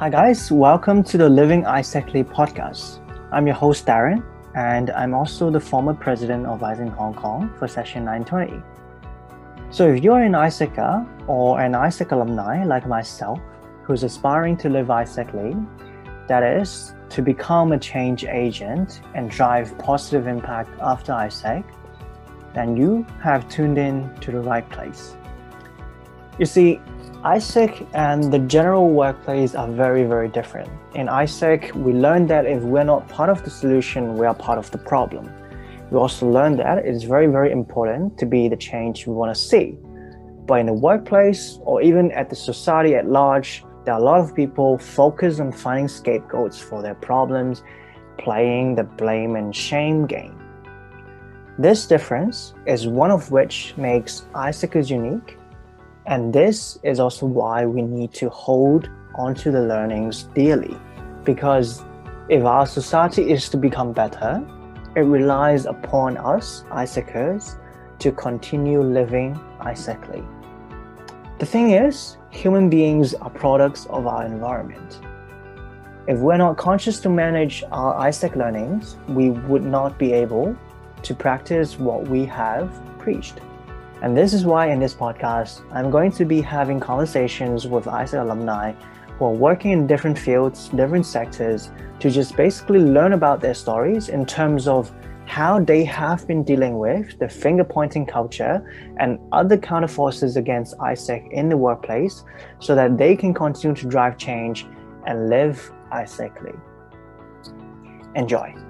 Hi, guys. Welcome to the Living AIESECly podcast. I'm your host, Darren, and I'm also the former president of AIESEC Hong Kong for session 920. So, if you're an AIESECer or an AIESEC alumni like myself who's aspiring to live AIESECly, that is, to become a change agent and drive positive impact after AIESEC, then you have tuned in to the right place. You see, AIESEC and the general workplace are very, very different. In AIESEC, we learn that if we're not part of the solution, we are part of the problem. We also learn that it is very, very important to be the change we want to see. But in the workplace or even at the society at large, there are a lot of people focused on finding scapegoats for their problems, playing the blame and shame game. This difference is one of which makes AIESECers unique and this is also why we need to hold onto the learnings dearly. Because if our society is to become better, it relies upon us, AIESECers, to continue living AIESECly. The thing is, human beings are products of our environment. If we're not conscious to manage our AIESEC learnings, we would not be able to practice what we have preached. And this is why in this podcast, I'm going to be having conversations with AIESEC alumni who are working in different fields, different sectors, to just basically learn about their stories in terms of how they have been dealing with the finger pointing culture and other counter forces against AIESEC in the workplace so that they can continue to drive change and live AIESECly. Enjoy.